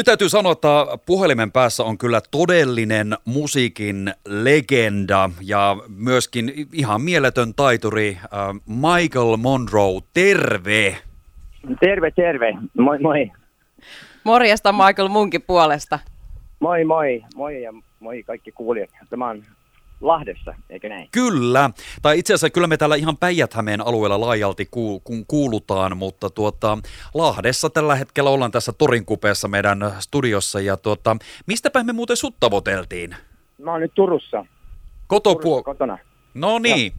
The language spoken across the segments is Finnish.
Nyt täytyy sanoa, että puhelimen päässä on kyllä todellinen musiikin legenda ja myöskin ihan mieletön taituri äh, Michael Monroe. Terve! Terve, terve. Moi, moi. Morjesta Michael munkin puolesta. Moi, moi. Moi ja moi kaikki kuulijat. Tämä on Lahdessa, eikö näin? Kyllä, tai itse asiassa kyllä me täällä ihan päijät alueella laajalti ku, kuulutaan, mutta tuota, Lahdessa tällä hetkellä ollaan tässä Torin kupeessa meidän studiossa, ja tuota, mistäpä me muuten sut tavoiteltiin? Mä oon nyt Turussa. Kotopuo- Turussa kotona. No niin.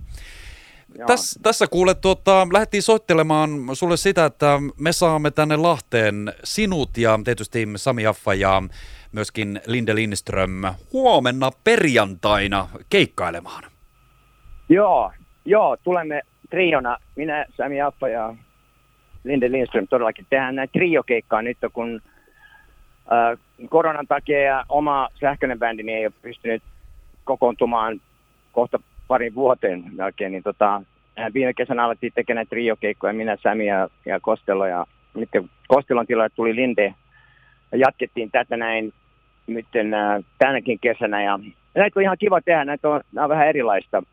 Täs, tässä kuule, tuota, lähdettiin soittelemaan sulle sitä, että me saamme tänne Lahteen sinut ja tietysti Sami Affa ja myöskin Linde Lindström huomenna perjantaina keikkailemaan. Joo, joo, tulemme triona, minä, Sami Affa ja Linde Lindström todellakin. Tehdään näin triokeikkaa nyt, kun äh, koronan takia ja oma sähköinen bändi ei ole pystynyt kokoontumaan kohta parin vuoteen melkein, niin tota, viime kesänä alettiin tekemään triokeikkoja, minä, Sami ja, ja Kostelo, ja nyt Kostelon tilalle tuli Linde, ja jatkettiin tätä näin nyt äh, tänäkin kesänä, ja näitä on ihan kiva tehdä, näitä on, nämä on vähän erilaista,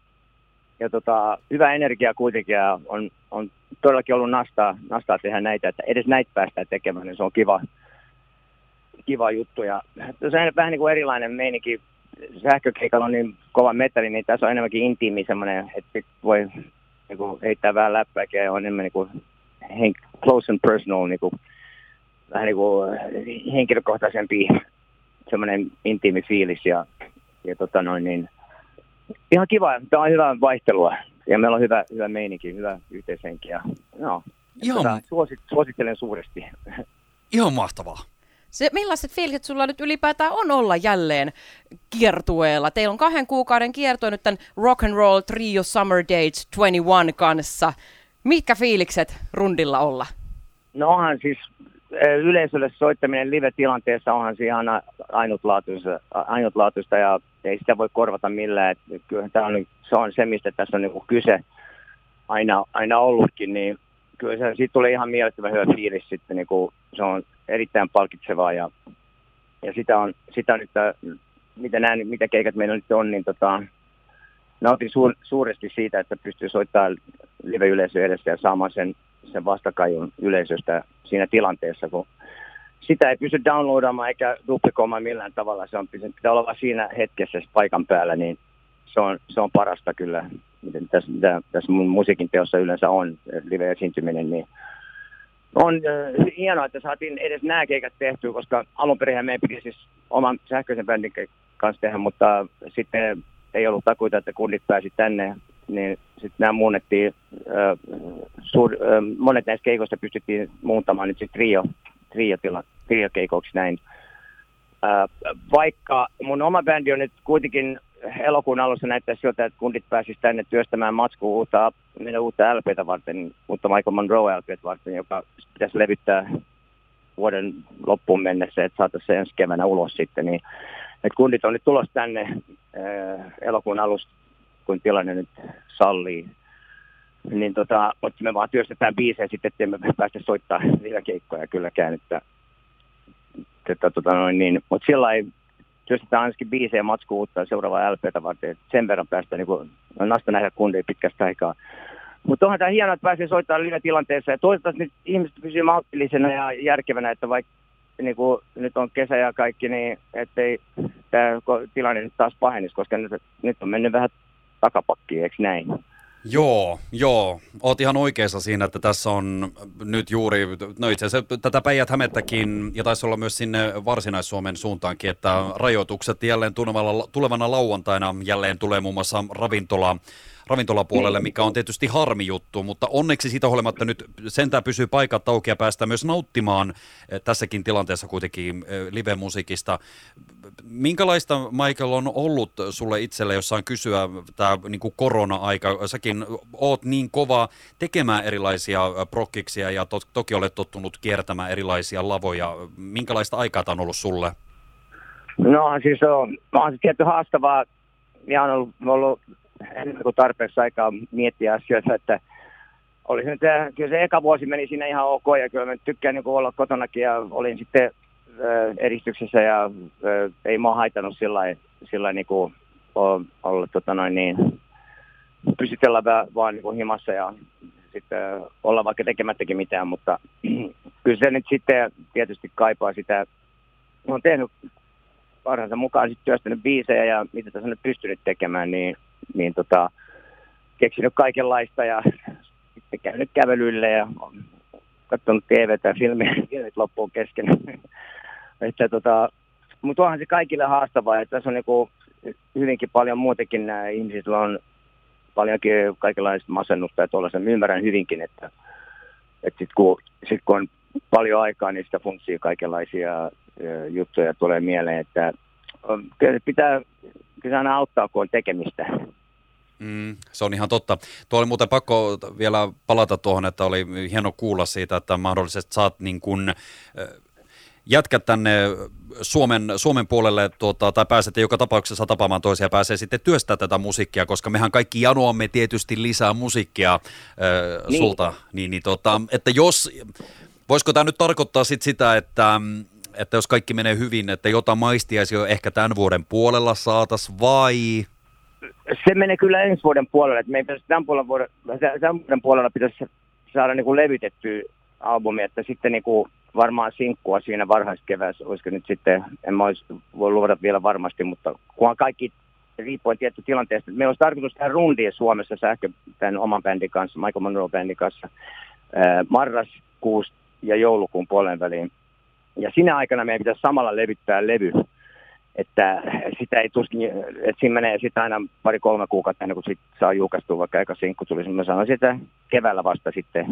ja tota, hyvä energia kuitenkin, ja on, on todellakin ollut nastaa, nastaa tehdä näitä, että edes näitä päästään tekemään, niin se on kiva, kiva juttu, ja se on vähän niin kuin erilainen meininki, sähkökeikalla on niin kova metali, niin tässä on enemmänkin intiimi semmoinen, että voi niin kuin, heittää vähän läppääkin ja on enemmän niin kuin, hen- close and personal, niin kuin, vähän niin kuin, henkilökohtaisempi semmoinen intiimi fiilis ja, ja tota noin, niin, ihan kiva. Tämä on hyvää vaihtelua ja meillä on hyvä, hyvä meininki, hyvä yhteishenki ja no, tota, suosit, suosittelen suuresti. Ihan mahtavaa. Se, millaiset fiilikset sulla nyt ylipäätään on olla jälleen kiertueella? Teillä on kahden kuukauden kiertue nyt tämän Rock and Roll Trio Summer Dates 21 kanssa. Mitkä fiilikset rundilla olla? No onhan siis eh, yleisölle soittaminen live-tilanteessa onhan se ihan ainutlaatuista, ainutlaatuista ja ei sitä voi korvata millään. Että kyllähän tämä on, se on se, mistä tässä on niin kyse aina, aina ollutkin, niin kyllä se, siitä tulee ihan mielettömän hyvä fiilis sitten, kuin, se on erittäin palkitsevaa ja, ja sitä on, sitä nyt, äh, mitä, näin, mitä keikat meillä nyt on, niin tota, nautin suur, suuresti siitä, että pystyy soittamaan live-yleisö edessä ja saamaan sen, sen vastakajun yleisöstä siinä tilanteessa, kun sitä ei pysty downloadamaan eikä duplikoimaan millään tavalla. Se on, pitää olla siinä hetkessä paikan päällä, niin se on, se on parasta kyllä, miten tässä, tässä mun musiikin teossa yleensä on, live-esiintyminen, niin on äh, hienoa, että saatiin edes nämä keikat tehtyä, koska alun perin meidän piti siis oman sähköisen bändin kanssa tehdä, mutta sitten ei ollut takuita, että kundit pääsi tänne, niin sitten nämä muunnettiin, äh, suur, äh, monet näistä keikoista pystyttiin muuntamaan nyt sitten trio, trio, trio keikoksi näin. Äh, vaikka mun oma bändi on nyt kuitenkin elokuun alussa näyttää siltä, että kundit pääsisivät tänne työstämään matskuun uutta, uutta LPtä varten, uutta Michael Monroe LPtä varten, joka pitäisi levittää vuoden loppuun mennessä, että saataisiin se ensi keväänä ulos sitten. Niin, että kundit on nyt tulossa tänne äh, elokuun alusta, kun tilanne nyt sallii. Niin tota, mutta me vaan työstetään biisejä sitten, että me päästä soittaa keikkoja kylläkään. Että, että, tota noin, niin, mutta sillä ei työstetään ainakin biisejä matsku uutta seuraavaa LPtä varten. Sen verran päästä niin kuin, nasta nähdä kundeja pitkästä aikaa. Mutta onhan tämä hienoa, että pääsee soittamaan live-tilanteessa. Ja toivottavasti nyt ihmiset pysyy maltillisena ja järkevänä, että vaikka niin kuin nyt on kesä ja kaikki, niin ettei tämä tilanne nyt taas pahenisi, koska nyt, nyt on mennyt vähän takapakkiin, eikö näin? Joo, joo. Oot ihan oikeassa siinä, että tässä on nyt juuri, no itse asiassa tätä päijät hämettäkin ja taisi olla myös sinne Varsinais-Suomen suuntaankin, että rajoitukset jälleen tulevana, tulevana lauantaina jälleen tulee muun muassa ravintola ravintolapuolelle, mikä on tietysti harmi juttu, mutta onneksi siitä huolimatta nyt sentään pysyy paikat auki ja päästään myös nauttimaan eh, tässäkin tilanteessa kuitenkin eh, live-musiikista. Minkälaista, Michael, on ollut sulle itselle, jos saan kysyä tämä niin korona-aika? Säkin oot niin kova tekemään erilaisia eh, prokkiksia ja to- toki olet tottunut kiertämään erilaisia lavoja. Minkälaista aikaa tämä on ollut sulle? No siis on, on se tietty haastavaa ja on ollut, ollut enemmän kuin tarpeeksi aikaa miettiä asioita, että oli nyt, kyllä se eka vuosi meni siinä ihan ok ja kyllä mä tykkään niin olla kotonakin ja olin sitten edistyksessä ja ei mua haitannut sillä lailla niin kuin, olla tota noin, niin, pysytellä vaan niin kuin himassa ja sitten olla vaikka tekemättäkin mitään, mutta kyllä se nyt sitten tietysti kaipaa sitä, on tehnyt parhaansa mukaan sitten työstänyt biisejä ja mitä tässä on nyt pystynyt tekemään, niin, niin tota, keksinyt kaikenlaista ja sitten käynyt kävelyille ja katsonut TVtä ja filmit loppuun kesken. että tota, mutta onhan se kaikille haastavaa, että tässä on niinku hyvinkin paljon muutenkin nämä ihmiset, on paljonkin kaikenlaista masennusta ja tuollaisen. Ymmärrän hyvinkin, että, että sitten kun, sit kun on paljon aikaa, niin sitä funksii kaikenlaisia juttuja tulee mieleen, että pitää kyllä aina auttaa, kun on tekemistä. Mm, se on ihan totta. Tuo oli muuten pakko vielä palata tuohon, että oli hieno kuulla siitä, että mahdollisesti saat niin kuin, jätkät tänne Suomen, Suomen puolelle, tuota, tai pääsette joka tapauksessa tapaamaan toisia pääsee sitten työstää tätä musiikkia, koska mehän kaikki janoamme tietysti lisää musiikkia äh, niin. sulta. Niin, niin, tota, että jos, voisiko tämä nyt tarkoittaa sit sitä, että että jos kaikki menee hyvin, että jotain maistiaisia ehkä tämän vuoden puolella saatas vai? Se menee kyllä ensi vuoden puolelle. Että me pitäisi tämän, vuoden, tämän vuoden puolella pitäisi saada niin kuin levytettyä albumi, että sitten niin kuin varmaan sinkkua siinä varhaiskeväässä, olisiko nyt sitten, en mä olisi, voi luvata vielä varmasti, mutta kunhan kaikki riippuen tietty tilanteesta. Meillä olisi tarkoitus tehdä rundia Suomessa sähkö tämän oman bändin kanssa, Michael Monroe bändin kanssa, marraskuusta ja joulukuun puolen väliin. Ja sinä aikana meidän pitäisi samalla levyttää levy, että sitä ei tuskin, että siinä menee sitten aina pari-kolme kuukautta ennen kuin sit saa julkaistua, vaikka eka sinkku tulisi. Mä sanoisin, että keväällä vasta sitten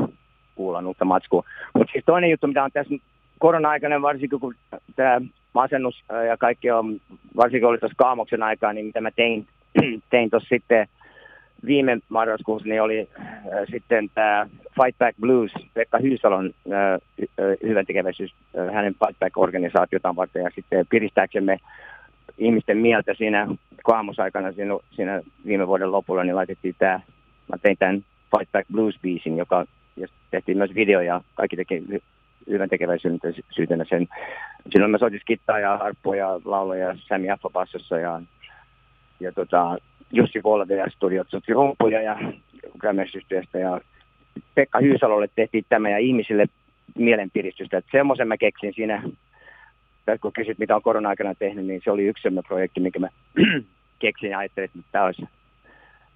kuullaan uutta matskua. Mutta siis toinen juttu, mitä on tässä korona-aikana, varsinkin kun tämä masennus ja kaikki on, varsinkin oli tuossa kaamoksen aikaa, niin mitä mä tein, tein tuossa sitten viime marraskuussa, niin oli äh, sitten tämä Fight Back Blues, Pekka Hyysalon äh, hyvän tekeväisyys äh, hänen Fight Back-organisaaatiotaan varten, ja sitten piristääksemme ihmisten mieltä siinä kaamosaikana siinä, siinä viime vuoden lopulla, niin laitettiin tämä, mä tein tämän Fight Back Blues-biisin, joka tehtiin myös video ja kaikki teki hyvän tekeväisyytenä sen. Silloin mä soitin skittaa ja harppua ja lauloja ja Sami Affa bassossa ja, ja tota, Jussi Volve studiot rumpuja ja Grammersysteestä ja Pekka Hyysalolle tehtiin tämä ja ihmisille mielenpiristystä. Että semmoisen mä keksin siinä, kun kysyt mitä on korona-aikana tehnyt, niin se oli yksi semmoinen projekti, minkä mä keksin ja ajattelin, että tämä olisi,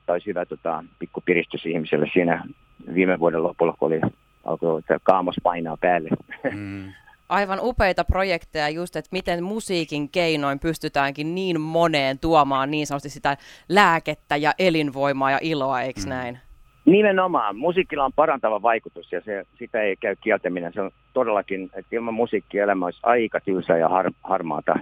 tämä olisi hyvä tota, pikku piristys ihmiselle siinä viime vuoden lopulla, kun oli alkoi kaamos painaa päälle. Mm. Aivan upeita projekteja just, että miten musiikin keinoin pystytäänkin niin moneen tuomaan niin sanotusti sitä lääkettä ja elinvoimaa ja iloa, eikö mm. näin? Nimenomaan. Musiikilla on parantava vaikutus ja se, sitä ei käy kieltäminen. Se on todellakin, että ilman musiikkia elämä olisi aika tylsä ja har, harmaata.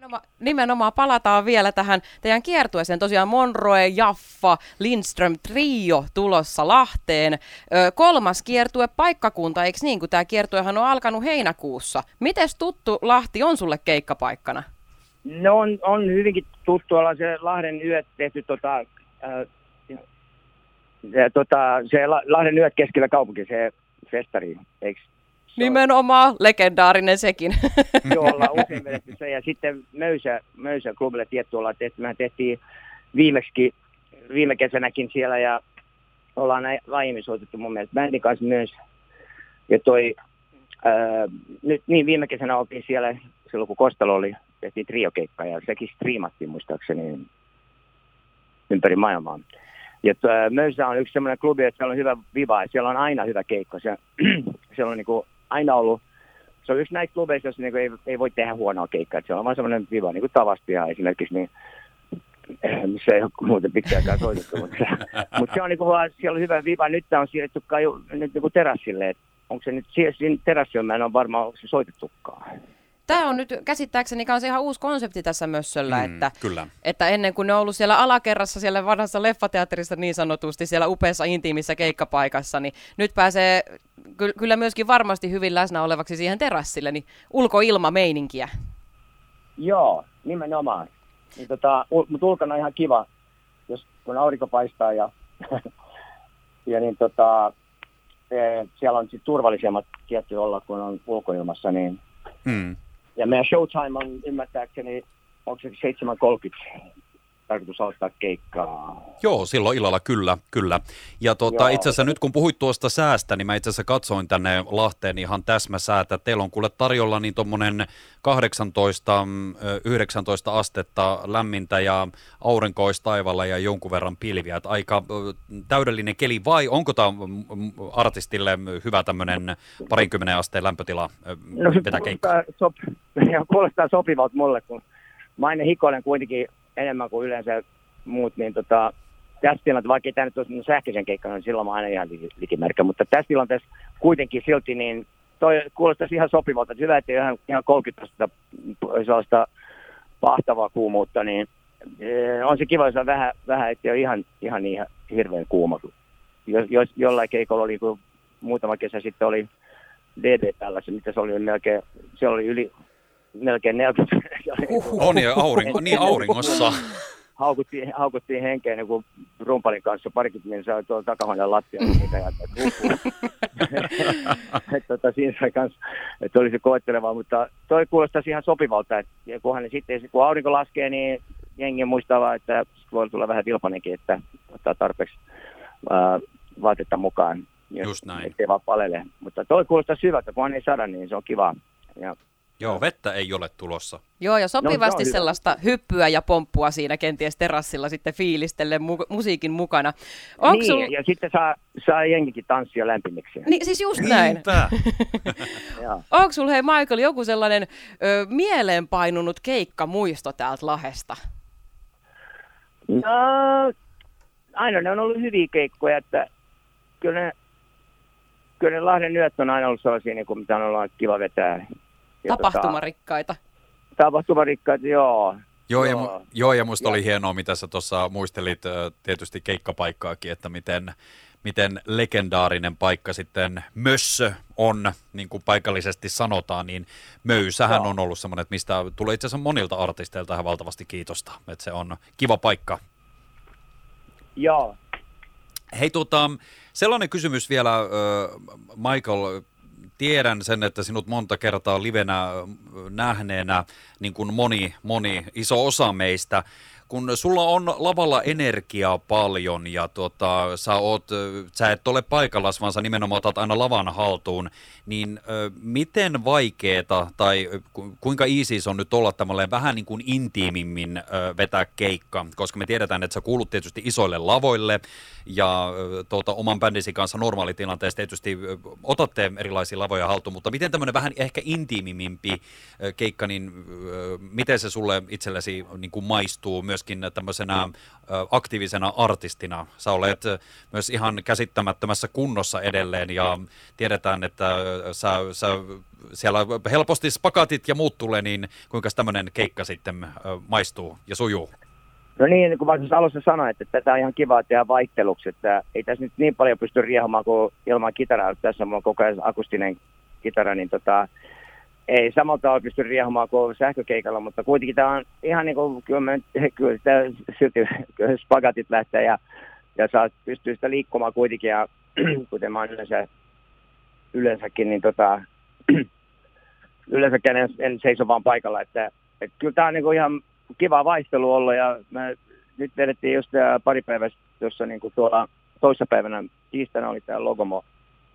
Nimenomaan, nimenomaan palataan vielä tähän teidän kiertueeseen. Tosiaan Monroe, Jaffa, Lindström trio tulossa Lahteen. Ö, kolmas kiertue paikkakunta, eikö niin, kun tämä kiertuehan on alkanut heinäkuussa. Mites tuttu Lahti on sulle keikkapaikkana? No on, on hyvinkin tuttu olla se Lahden yöt tehty tota, äh, se, tota, se Lahden yöt keskellä kaupunki, se festari, eikö Nimenomaan, legendaarinen sekin. Joo, ollaan usein vedetty se. Ja sitten Möysä, Möysä klubille tietty ollaan tehty. Mehän tehtiin viimeksi, viime kesänäkin siellä ja ollaan näin laajemmin soitettu mun mielestä bändin kanssa myös. Ja toi, ää, nyt niin viime kesänä oltiin siellä, silloin kun Kostalo oli, tehtiin triokeikka ja sekin striimattiin muistaakseni ympäri maailmaa. Ja Möysä on yksi semmoinen klubi, että siellä on hyvä viva ja siellä on aina hyvä keikko. Siellä, siellä on niin kuin aina ollut, se on yksi näistä klubeista, joissa niin ei, ei voi tehdä huonoa keikkaa. Se on vaan semmoinen viva, niin kuin tavasti ja esimerkiksi niin se ei ole muuten pitkäänkään soitettu, mutta, mutta se on niin kuin vaan, siellä on hyvä viva. Nyt tämä on siirretty kai nyt niin kuin terassille, että onko se nyt siinä terassi mä en ole varma, onko se soitettukaan. Tämä on nyt käsittääkseni kanssa ihan uusi konsepti tässä mössöllä, mm, että, kyllä. että ennen kuin ne on ollut siellä alakerrassa, siellä vanhassa leffateatterissa niin sanotusti, siellä upeassa intiimissä keikkapaikassa, niin nyt pääsee ky- kyllä myöskin varmasti hyvin läsnä olevaksi siihen terassille, niin ulkoilmameininkiä. Joo, nimenomaan. Niin tota, mutta ulkona on ihan kiva, jos kun aurinko paistaa ja, ja niin tota, e, siellä on sit turvallisemmat tietty olla, kun on ulkoilmassa, niin Mm. Ja meidän showtime on ymmärtääkseni, onko se 7.30 tarkoitus aloittaa keikkaa. Joo, silloin illalla kyllä, kyllä. Ja tuota, itse asiassa nyt kun puhuit tuosta säästä, niin mä itse asiassa katsoin tänne Lahteen ihan täsmäsäätä. Teillä on kuule tarjolla niin tuommoinen 18-19 astetta lämmintä ja aurinkoistaivalla ja jonkun verran pilviä. Että aika täydellinen keli vai onko tämä artistille hyvä tämmöinen parinkymmenen asteen lämpötila no, vetää keikkaa? Sop, kuulostaa sopivalta mulle, kun mä hikoilen kuitenkin enemmän kuin yleensä muut, niin tota, tässä tilanteessa, vaikka tämä nyt olisi sähköisen keikkana, niin silloin mä aina ihan likimerkkä, mutta tässä tilanteessa kuitenkin silti niin toi kuulostaisi ihan sopivalta, hyvä, että ihan, ihan 30 sellaista pahtavaa kuumuutta, niin e, on se kiva, jos on vähän, vähän että ole ihan, ihan niin hirveän kuuma. Jos, jos jollain keikolla oli, kun muutama kesä sitten oli DD tällaisen, mitä se oli melkein, se oli yli melkein 40. On ja aurinko, niin auringossa. Haukuttiin, haukuttiin henkeen niin kuin rumpalin kanssa parikymmentä niin sai tuolla takahuoneen lattialla niitä ja että tota, siinä sai kans, että olisi koettelevaa, mutta toi kuulostaisi ihan sopivalta, että kunhan sitten kun aurinko laskee, niin jengi muistaa että voi tulla vähän vilpanenkin, että ottaa tarpeeksi ää, vaatetta mukaan. Just näin. Ettei vaan palele. Mutta toi kuulostaa hyvältä, kunhan ei sada, niin se on kiva. Ja Joo, vettä ei ole tulossa. Joo, ja sopivasti no, sellaista hyppyä ja pomppua siinä kenties terassilla sitten fiilistelle mu- musiikin mukana. Onko niin, sul... ja sitten saa, saa jengikin tanssia lämpimiksi. Niin, siis just näin. Onko sulla, hei Michael, joku sellainen ö, mieleenpainunut keikka muisto täältä Lahesta? No, aina ne on ollut hyviä keikkoja, että kyllä ne, kyllä ne Lahden yöt on aina ollut sellaisia, niin kuin, mitä on ollut kiva vetää Tapahtumarikkaita. Tota, tapahtumarikkaita, joo. Joo, ja, mu- joo, ja musta ja. oli hienoa, mitä sä tuossa muistelit tietysti keikkapaikkaakin, että miten, miten legendaarinen paikka sitten Mössö on, niin kuin paikallisesti sanotaan, niin Möysähän joo. on ollut semmoinen, että mistä tulee itse asiassa monilta artisteilta ihan valtavasti kiitosta, että se on kiva paikka. Joo. Hei, tuota, sellainen kysymys vielä, Michael, tiedän sen, että sinut monta kertaa livenä nähneenä, niin kuin moni, moni iso osa meistä, kun sulla on lavalla energiaa paljon ja tuota, sä, oot, sä et ole paikallas, vaan sä nimenomaan otat aina lavan haltuun, niin ö, miten vaikeeta tai ku, kuinka easy se on nyt olla tämmöinen vähän niin kuin intiimimmin ö, vetää keikka, koska me tiedetään, että sä kuulut tietysti isoille lavoille ja ö, tuota, oman bändisi kanssa normaalitilanteessa tietysti ö, otatte erilaisia lavoja haltuun, mutta miten tämmöinen vähän ehkä intiimimimpi ö, keikka, niin ö, miten se sulle itsellesi niin kuin maistuu myös myöskin tämmöisenä aktiivisena artistina. Sä olet myös ihan käsittämättömässä kunnossa edelleen ja tiedetään, että sä, sä siellä helposti spakatit ja muut tulee, niin kuinka tämmöinen keikka sitten maistuu ja sujuu? No niin, kun mä siis alussa sanoin, että tätä on ihan kiva tehdä vaihteluksi, että ei tässä nyt niin paljon pysty riehomaan kuin ilman kitaraa. Tässä on koko ajan akustinen kitara, niin tota, ei samalta tavalla pysty riehumaan kuin sähkökeikalla, mutta kuitenkin tämä on ihan niin kuin, kyllä, me, kyllä sitä silti kyllä spagatit lähtee ja, ja saa pystyä sitä liikkumaan kuitenkin ja kuten mä yleensä, yleensäkin, niin tota, yleensäkään en, en seiso vaan paikalla, että, että kyllä tämä on niin kuin ihan kiva vaihtelua ollut ja me nyt vedettiin just pari päivästä jossa niin kuin tuolla toissapäivänä tiistaina oli tämä Logomo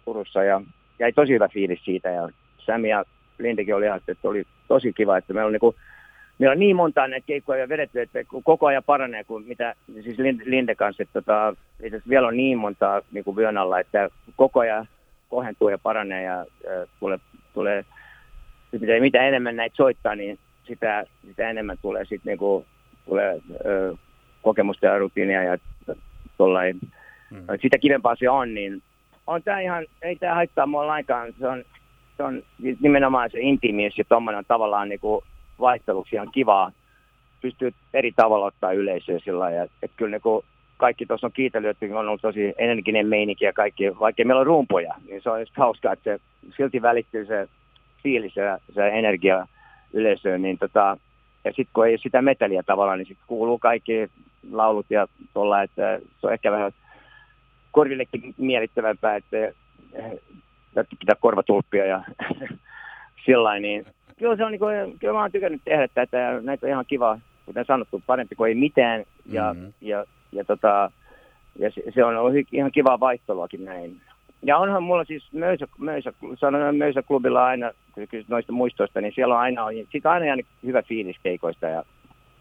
Turussa ja jäi tosi hyvä fiilis siitä ja Sami ja Lindekin oli ihan, että oli tosi kiva, että meillä on, niin kuin, meillä on niin monta näitä keikkoja vedetty, että koko ajan paranee kuin mitä, siis Linde kanssa, että tota, vielä on niin monta niin kuin vyön alla, että koko ajan kohentuu ja paranee ja äh, tulee, tulee mitä, mitä enemmän näitä soittaa, niin sitä, sitä enemmän tulee sitten niin kuin, tulee äh, kokemusta ja rutiinia ja tollain, mm. sitä kivempaa se on, niin on tämä ihan, ei tämä haittaa mua lainkaan. Se on, se on nimenomaan se intiimiys ja tuommoinen tavallaan niin kuin vaihteluksi ihan kivaa. Pystyy eri tavalla ottaa yleisöä sillä lailla. Että kyllä niin kuin kaikki tuossa on kiitellyt, että on ollut tosi energinen meininki ja kaikki, vaikka meillä on rumpoja, niin se on just hauskaa, että se silti välittyy se fiilis ja se energia yleisöön, niin tota, ja sitten kun ei ole sitä meteliä tavallaan, niin sitten kuuluu kaikki laulut ja tuolla, että se on ehkä vähän korvillekin mielittävämpää, että pitää korvatulppia ja sillä niin kyllä, se on, niin kuin, kyllä mä oon tykännyt tehdä tätä ja näitä on ihan kiva, kuten sanottu, parempi kuin ei mitään. Ja, mm-hmm. ja, ja, tota, ja se, se, on ollut ihan kiva vaihtoeluakin näin. Ja onhan mulla siis Möysä, Möysä, sanon Möysä klubilla aina, noista muistoista, niin siellä on aina, siitä aina jäänyt hyvä fiilis keikoista ja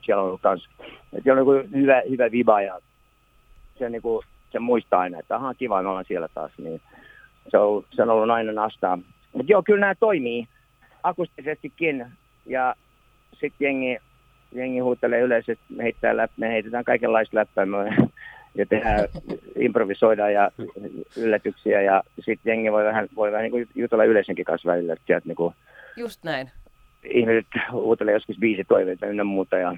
siellä on ollut kans, että siellä on niin hyvä, hyvä viba ja se, niin kuin, se muistaa aina, että ahaa kiva, me ollaan siellä taas, niin se on, se on ollut aina nastaa. Mutta joo, kyllä nämä toimii akustisestikin ja sitten jengi, jengi huutelee yleisesti, me, heittää läp, me heitetään kaikenlaista läppää ja tehdään, improvisoidaan ja yllätyksiä ja sitten jengi voi vähän, voi vähän niin jutella yleisenkin kanssa välillä. Että sieltä, niin kuin, Just näin. Ihmiset huutelee joskus viisi toiveita ynnä muuta ja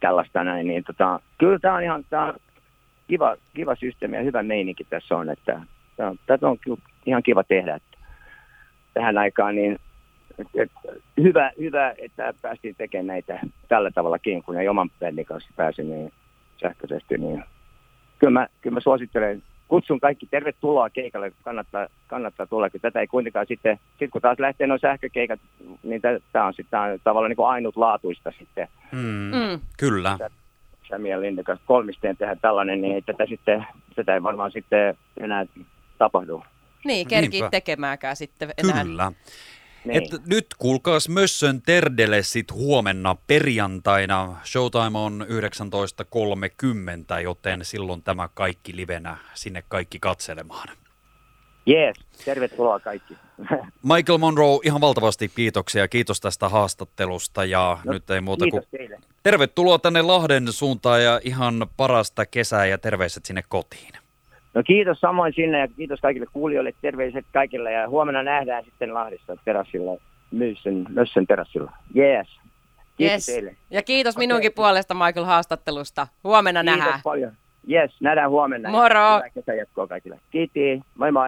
tällaista näin. Niin tota, kyllä tämä on ihan tää on kiva, kiva systeemi ja hyvä meininki tässä on. Että, tätä on kyllä ihan kiva tehdä. Että tähän aikaan niin et, et, hyvä, hyvä, että päästiin tekemään näitä tällä tavallakin, kun ei oman bändin kanssa pääsin niin sähköisesti. Niin kyllä, mä, kyllä mä suosittelen, kutsun kaikki tervetuloa keikalle, kannattaa, kannattaa tulla, kun tätä ei kuitenkaan sitten, sit kun taas lähtee nuo sähkökeikat, niin tämä on sitten tavallaan niin ainutlaatuista sitten. Mm, mm. Kyllä. Samuel Lindekas kolmisteen tehdä tällainen, niin tätä, sitten, tätä ei varmaan sitten enää tapahdu. Niin, kerkii tekemäänkään sitten enää. Kyllä. Niin. Et nyt kuulkaas Mössön Terdelle sit huomenna perjantaina. Showtime on 19.30, joten silloin tämä kaikki livenä sinne kaikki katselemaan. Jees, tervetuloa kaikki. Michael Monroe, ihan valtavasti kiitoksia. Kiitos tästä haastattelusta ja no, nyt ei muuta kuin teille. tervetuloa tänne Lahden suuntaan ja ihan parasta kesää ja terveiset sinne kotiin. No kiitos samoin sinne ja kiitos kaikille kuulijoille, terveiset kaikille ja huomenna nähdään sitten Lahdessa terassilla, Mössön, Mössön terassilla. Yes. Kiitos yes. teille. Ja kiitos okay. minunkin puolesta Michael haastattelusta. Huomenna kiitos nähdään. paljon. Yes, nähdään huomenna. Moro. Hyvää kesän jatkoa kaikille. Kiitos. Moi moi.